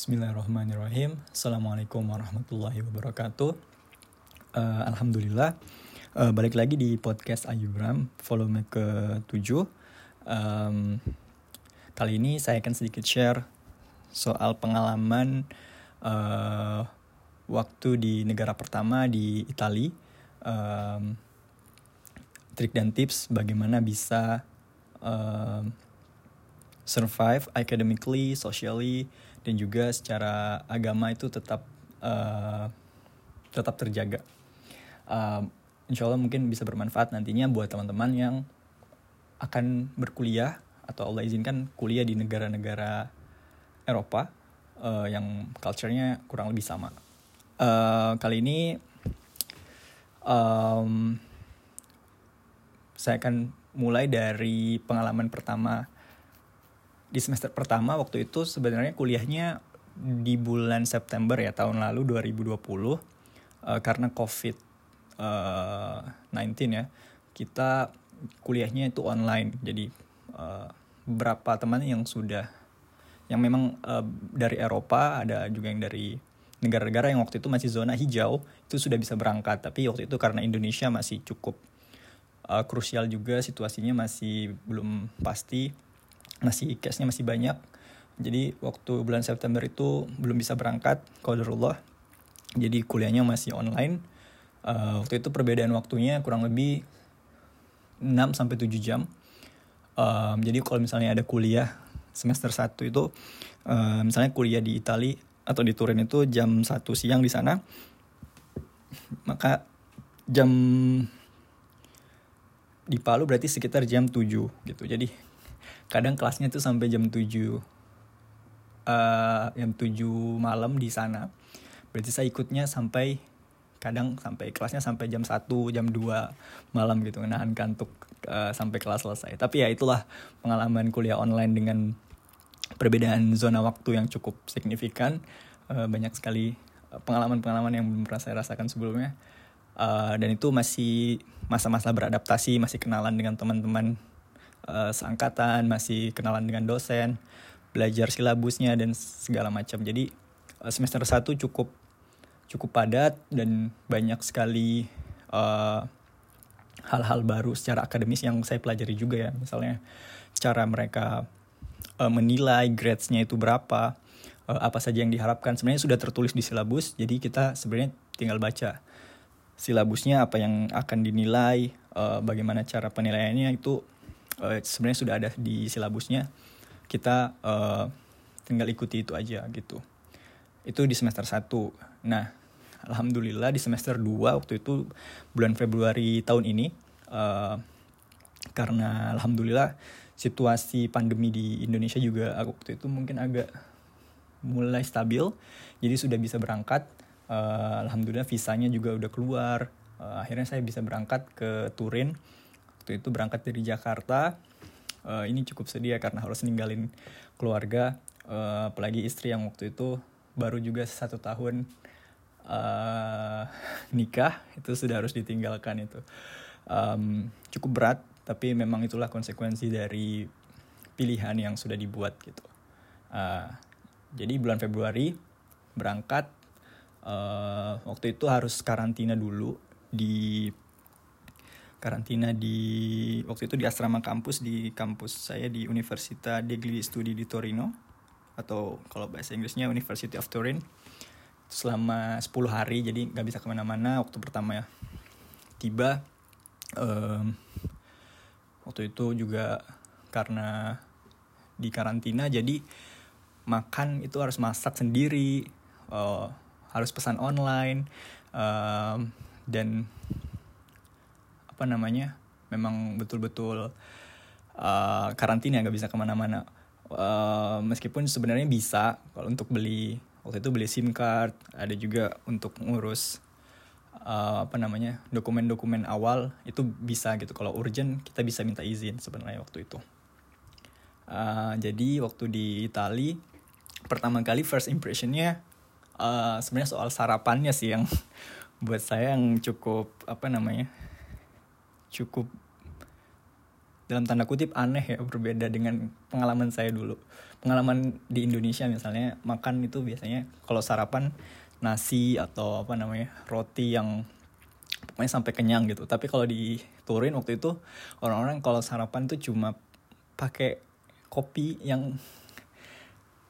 Bismillahirrahmanirrahim. Assalamualaikum warahmatullahi wabarakatuh. Uh, Alhamdulillah. Uh, balik lagi di podcast Ayubram, volume ke-7. Um, kali ini saya akan sedikit share soal pengalaman uh, waktu di negara pertama di Italia. Um, trik dan tips bagaimana bisa survive academically, socially, dan juga secara agama itu tetap uh, tetap terjaga. Uh, insya Allah mungkin bisa bermanfaat nantinya buat teman-teman yang akan berkuliah atau Allah izinkan kuliah di negara-negara Eropa uh, yang culture-nya kurang lebih sama. Uh, kali ini um, saya akan mulai dari pengalaman pertama di semester pertama waktu itu sebenarnya kuliahnya di bulan September ya tahun lalu 2020 uh, karena COVID uh, 19 ya. Kita kuliahnya itu online. Jadi uh, beberapa teman yang sudah yang memang uh, dari Eropa ada juga yang dari negara-negara yang waktu itu masih zona hijau itu sudah bisa berangkat. Tapi waktu itu karena Indonesia masih cukup uh, krusial juga situasinya masih belum pasti masih case-nya masih banyak. Jadi waktu bulan September itu belum bisa berangkat qadarullah jadi kuliahnya masih online. Uh, waktu itu perbedaan waktunya kurang lebih 6 sampai 7 jam. Um, jadi kalau misalnya ada kuliah semester 1 itu uh, misalnya kuliah di Italia atau di Turin itu jam 1 siang di sana maka jam di Palu berarti sekitar jam 7 gitu. Jadi kadang kelasnya tuh sampai jam 7 uh, jam 7 malam di sana. Berarti saya ikutnya sampai kadang sampai kelasnya sampai jam 1 jam 2 malam gitu nahan kantuk uh, sampai kelas selesai. Tapi ya itulah pengalaman kuliah online dengan perbedaan zona waktu yang cukup signifikan. Uh, banyak sekali pengalaman-pengalaman yang belum pernah saya rasakan sebelumnya. Uh, dan itu masih masa-masa beradaptasi masih kenalan dengan teman-teman uh, seangkatan, masih kenalan dengan dosen, belajar silabusnya dan segala macam. Jadi uh, semester 1 cukup cukup padat dan banyak sekali hal hal-hal baru secara akademis yang saya pelajari juga ya. Misalnya cara mereka uh, menilai grades-nya itu berapa, uh, apa saja yang diharapkan. Sebenarnya sudah tertulis di silabus, jadi kita sebenarnya tinggal baca silabusnya apa yang akan dinilai, uh, bagaimana cara penilaiannya itu uh, sebenarnya sudah ada di silabusnya. Kita uh, tinggal ikuti itu aja gitu. Itu di semester 1 nah alhamdulillah di semester 2 waktu itu bulan Februari tahun ini uh, karena alhamdulillah situasi pandemi di Indonesia juga waktu itu mungkin agak mulai stabil jadi sudah bisa berangkat. Uh, alhamdulillah visanya juga udah keluar. Uh, akhirnya saya bisa berangkat ke Turin waktu itu berangkat dari Jakarta uh, ini cukup sedih ya karena harus ninggalin keluarga uh, apalagi istri yang waktu itu baru juga satu tahun uh, nikah itu sudah harus ditinggalkan itu. Um, cukup berat tapi memang itulah konsekuensi dari pilihan yang sudah dibuat gitu. Uh, jadi bulan Februari berangkat uh, waktu itu harus karantina dulu di karantina di waktu itu di asrama kampus di kampus saya di Università degli Studi di Torino atau kalau bahasa Inggrisnya University of Turin. Selama 10 hari jadi nggak bisa ke mana-mana waktu pertama ya tiba um, waktu itu juga karena di karantina jadi makan itu harus masak sendiri uh, harus pesan online um, dan apa namanya memang betul-betul uh, karantina nggak bisa ke mana-mana. Uh, meskipun sebenarnya bisa kalau untuk beli waktu itu beli sim card ada juga untuk ngurus uh, apa namanya dokumen-dokumen awal itu bisa gitu. Kalau urgent kita bisa minta izin sebenarnya waktu itu. Uh, jadi waktu di Itali pertama kali first impressionnya uh, sebenarnya soal sarapannya sih yang buat saya yang cukup apa namanya cukup dalam tanda kutip aneh ya berbeda dengan pengalaman saya dulu. Pengalaman di Indonesia misalnya makan itu biasanya kalau sarapan nasi atau apa namanya roti yang pokoknya sampai kenyang gitu. Tapi kalau di Turin waktu itu orang-orang kalau sarapan tuh cuma pakai kopi yang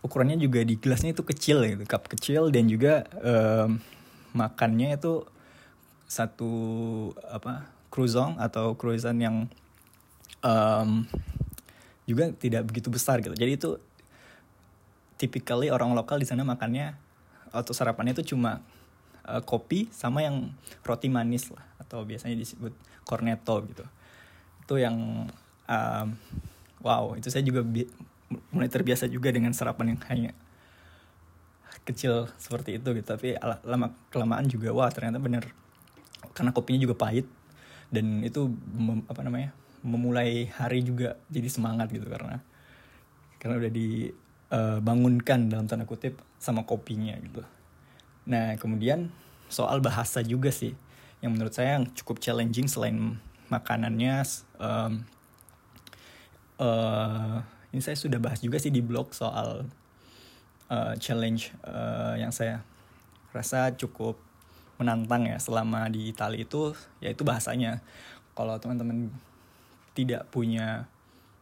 ukurannya juga di gelasnya itu kecil gitu cup kecil dan juga um, makannya itu satu apa croissant atau croissant yang um, juga tidak begitu besar gitu. Jadi itu typically orang lokal di sana makannya atau sarapannya itu cuma uh, kopi sama yang roti manis lah atau biasanya disebut cornetto gitu. Itu yang um, wow itu saya juga mulai terbiasa juga dengan sarapan yang hanya kecil seperti itu gitu. Tapi lama kelamaan juga wah ternyata bener karena kopinya juga pahit dan itu mem, apa namanya memulai hari juga jadi semangat gitu karena karena udah dibangunkan uh, dalam tanda kutip sama kopinya gitu. Nah kemudian soal bahasa juga sih. Yang menurut saya yang cukup challenging selain makanannya um, uh, ini saya sudah bahas juga sih di blog soal uh, challenge uh, yang saya rasa cukup menantang ya selama di Italia itu yaitu bahasanya kalau teman-teman tidak punya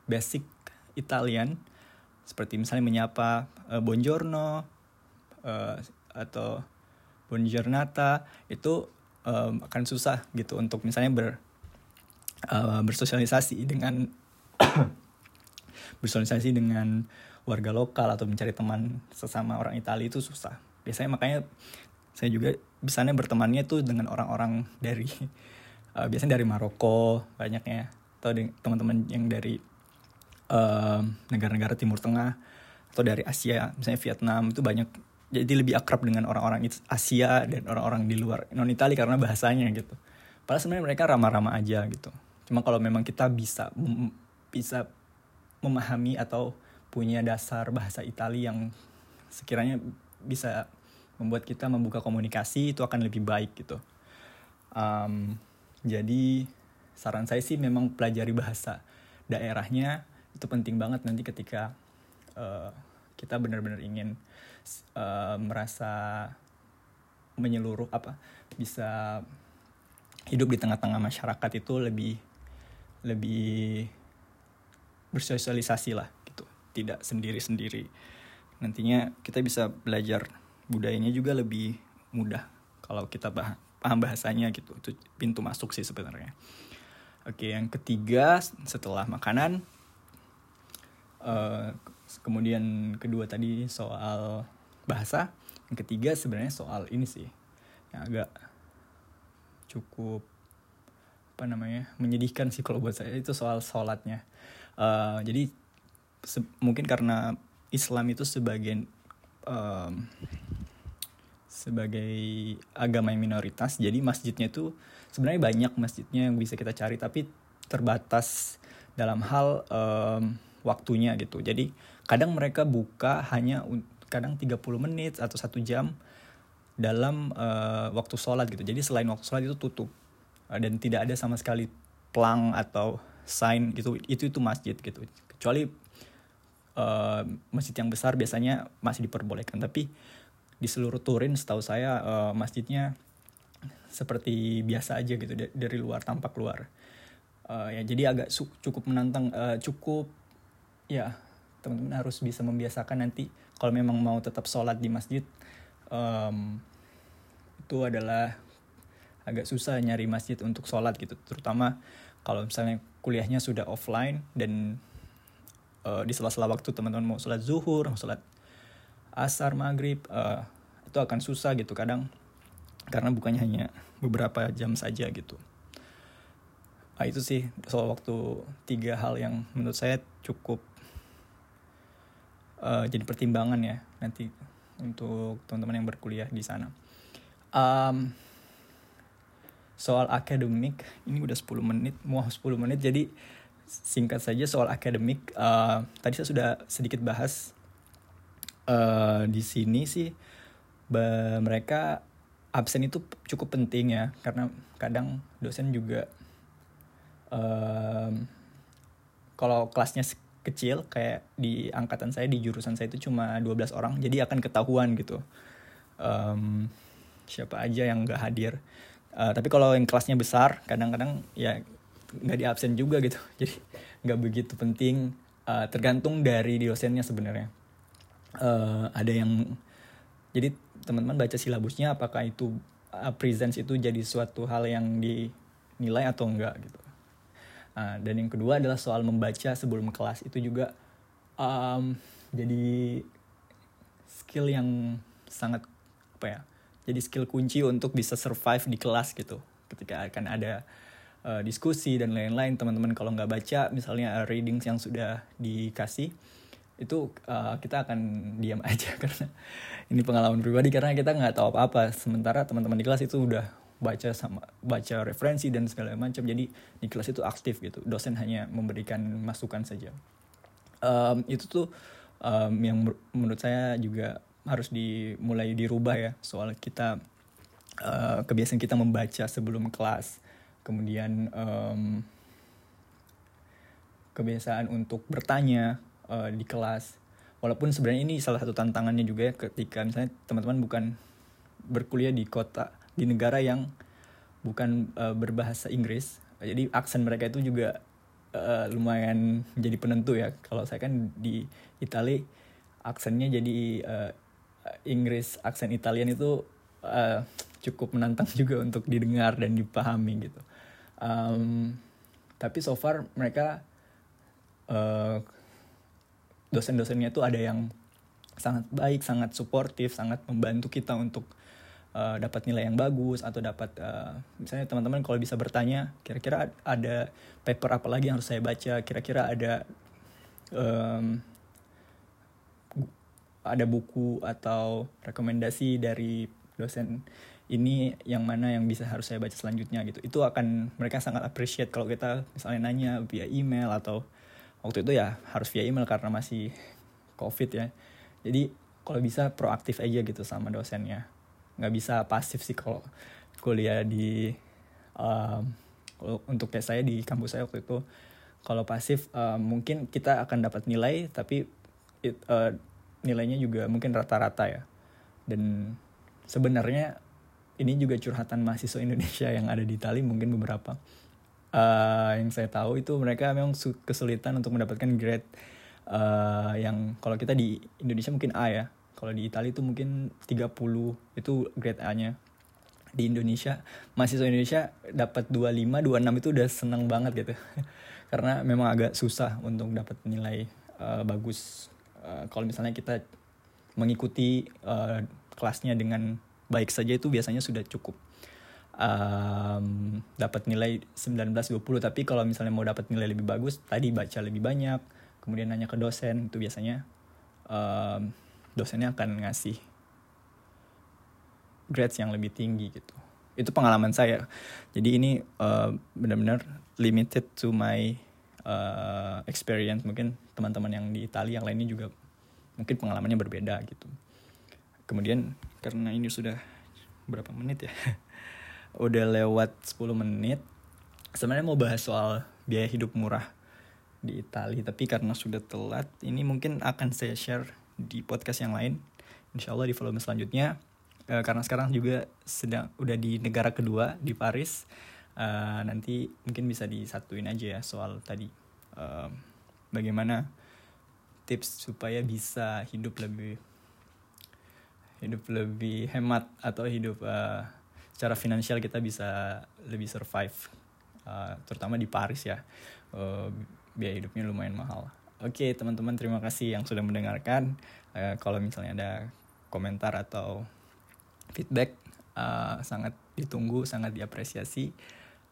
basic Italian seperti misalnya menyapa uh, buongiorno uh, atau buongiornata itu um, akan susah gitu untuk misalnya ber uh, bersosialisasi dengan bersosialisasi dengan warga lokal atau mencari teman sesama orang Italia itu susah. Biasanya makanya saya juga bisanya bertemannya tuh dengan orang-orang dari uh, biasanya dari Maroko banyaknya atau teman-teman yang dari negara negara-negara Timur Tengah atau dari Asia misalnya Vietnam itu banyak jadi lebih akrab dengan orang-orang Asia dan orang-orang di luar non Italia karena bahasanya gitu. Padahal sebenarnya mereka ramah-ramah aja gitu. Cuma kalau memang kita bisa bisa memahami atau punya dasar bahasa Italia yang sekiranya bisa membuat kita membuka komunikasi itu akan lebih baik gitu. Um, jadi saran saya sih memang pelajari bahasa daerahnya itu penting banget nanti ketika uh, kita benar-benar ingin uh, merasa menyeluruh apa bisa hidup di tengah-tengah masyarakat itu lebih lebih bersosialisasi lah gitu tidak sendiri-sendiri nantinya kita bisa belajar budayanya juga lebih mudah kalau kita paham bahasanya gitu. Itu pintu masuk sih sebenarnya. Oke yang ketiga setelah makanan uh, kemudian kedua tadi soal bahasa yang ketiga sebenarnya soal ini sih yang agak cukup apa namanya menyedihkan sih kalau buat saya itu soal sholatnya. Uh, jadi mungkin karena Islam itu sebagian um, sebagai agama yang minoritas jadi masjidnya itu sebenarnya banyak masjidnya yang bisa kita cari tapi terbatas dalam hal um, waktunya gitu. Jadi kadang mereka buka hanya kadang 30 menit atau satu jam dalam uh, waktu sholat gitu. Jadi selain waktu sholat itu tutup. Uh, dan tidak ada sama sekali pelang atau sign gitu. Itu itu masjid gitu. Kecuali uh, masjid yang besar biasanya masih diperbolehkan. Tapi di seluruh Turin setahu saya uh, masjidnya seperti biasa aja gitu dari luar tampak luar. Uh, ya jadi agak cukup menantang uh, cukup ya teman-teman harus bisa membiasakan nanti kalau memang mau tetap sholat di masjid um, itu adalah agak susah nyari masjid untuk sholat gitu. Terutama kalau misalnya kuliahnya sudah offline dan uh, di sela-sela waktu teman-teman mau sholat zuhur, mau sholat asar, maghrib, uh, itu akan susah gitu kadang karena bukannya hanya beberapa jam saja gitu. Nah, itu sih soal waktu tiga hal yang menurut saya cukup uh, jadi pertimbangan ya nanti untuk teman-teman yang berkuliah di sana. Um, soal akademik ini udah 10 menit mau 10 menit jadi singkat saja soal akademik uh, tadi saya sudah sedikit bahas uh, di sini sih mereka absen itu cukup penting ya karena kadang dosen juga um, kalau kelasnya kecil kayak di angkatan saya di jurusan saya itu cuma 12 orang jadi akan ketahuan gitu. Um, siapa aja yang nggak hadir. Uh, tapi kalau yang kelasnya besar kadang-kadang ya nggak di absen juga gitu jadi nggak begitu penting. Uh, tergantung dari dosennya sebenarnya. Uh, ada yang jadi teman-teman baca silabusnya apakah itu uh, presence itu jadi suatu hal yang dinilai atau enggak gitu. Uh, dan yang kedua adalah soal membaca sebelum kelas. Itu juga um, jadi skill yang sangat apa ya jadi skill kunci untuk bisa survive di kelas gitu. Ketika akan ada uh, diskusi dan lain-lain teman-teman kalau nggak baca misalnya uh, readings yang sudah dikasih itu uh, kita akan diam aja karena ini pengalaman pribadi karena kita nggak tahu apa-apa. Sementara teman-teman di kelas itu udah baca sama baca referensi dan segala macam. Jadi di kelas itu aktif gitu. Dosen hanya memberikan masukan saja. Um, itu tuh um, yang menurut saya juga harus dimulai dirubah ya. Soal kita uh, kebiasaan kita membaca sebelum kelas. Kemudian um, kebiasaan untuk bertanya uh, di kelas. Walaupun sebenarnya ini salah satu tantangannya juga ya ketika misalnya teman-teman bukan berkuliah di kota di negara yang bukan uh, berbahasa Inggris jadi aksen mereka itu juga uh, lumayan jadi penentu ya. Kalau saya kan di Italia aksennya jadi uh, Inggris aksen Italian itu uh, cukup menantang juga untuk didengar dan dipahami gitu. Um, tapi so far mereka uh, dosen-dosennya tuh ada yang sangat baik, sangat suportif, sangat membantu kita untuk uh, dapat nilai yang bagus atau dapat uh, misalnya teman-teman kalau bisa bertanya kira-kira ada paper apa lagi yang harus saya baca, kira-kira ada um, ada buku atau rekomendasi dari dosen ini yang mana yang bisa harus saya baca selanjutnya gitu. Itu akan mereka sangat appreciate kalau kita misalnya nanya via email atau waktu itu ya harus via email karena masih covid ya. Jadi kalau bisa proaktif aja gitu sama dosennya. Nggak bisa pasif sih kalau kuliah di um, untuk kayak saya di kampus saya waktu itu. Kalau pasif uh, mungkin kita akan dapat nilai tapi it, uh, nilainya juga mungkin rata-rata ya. Dan sebenarnya ini juga curhatan mahasiswa Indonesia yang ada di Itali mungkin beberapa uh, yang saya tahu itu mereka memang kesulitan untuk mendapatkan grade uh, yang kalau kita di Indonesia mungkin A ya. Kalau di Italia itu mungkin 30 itu grade A-nya. Di Indonesia mahasiswa Indonesia dapat 25 26 itu udah senang banget gitu. Karena memang agak susah untuk dapat nilai uh, bagus. Uh, kalau misalnya kita mengikuti uh, kelasnya dengan baik saja itu biasanya sudah cukup um, dapat nilai 19-20 tapi kalau misalnya mau dapat nilai lebih bagus tadi baca lebih banyak kemudian nanya ke dosen itu biasanya um, dosennya akan ngasih grades yang lebih tinggi gitu. Itu pengalaman saya. Jadi ini uh, benar-benar limited to my uh, experience. Mungkin teman-teman yang di Italia yang lainnya juga mungkin pengalamannya berbeda gitu. Kemudian karena ini sudah berapa menit ya udah lewat 10 menit sebenarnya mau bahas soal biaya hidup murah di Italia tapi karena sudah telat ini mungkin akan saya share di podcast yang lain. Insya Allah di volume selanjutnya e, karena sekarang juga sedang udah di negara kedua di Paris. E, nanti mungkin bisa disatuin aja ya soal tadi. E, bagaimana tips supaya bisa hidup lebih hidup lebih hemat atau hidup uh, secara finansial kita bisa lebih survive uh, terutama di Paris ya. Uh, biaya hidupnya lumayan mahal. Oke okay, teman-teman terima kasih yang sudah mendengarkan. Uh, kalau misalnya ada komentar atau feedback uh, sangat ditunggu sangat diapresiasi.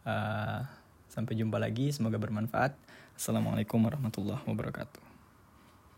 Uh, sampai jumpa lagi semoga bermanfaat. Assalamualaikum warahmatullahi wabarakatuh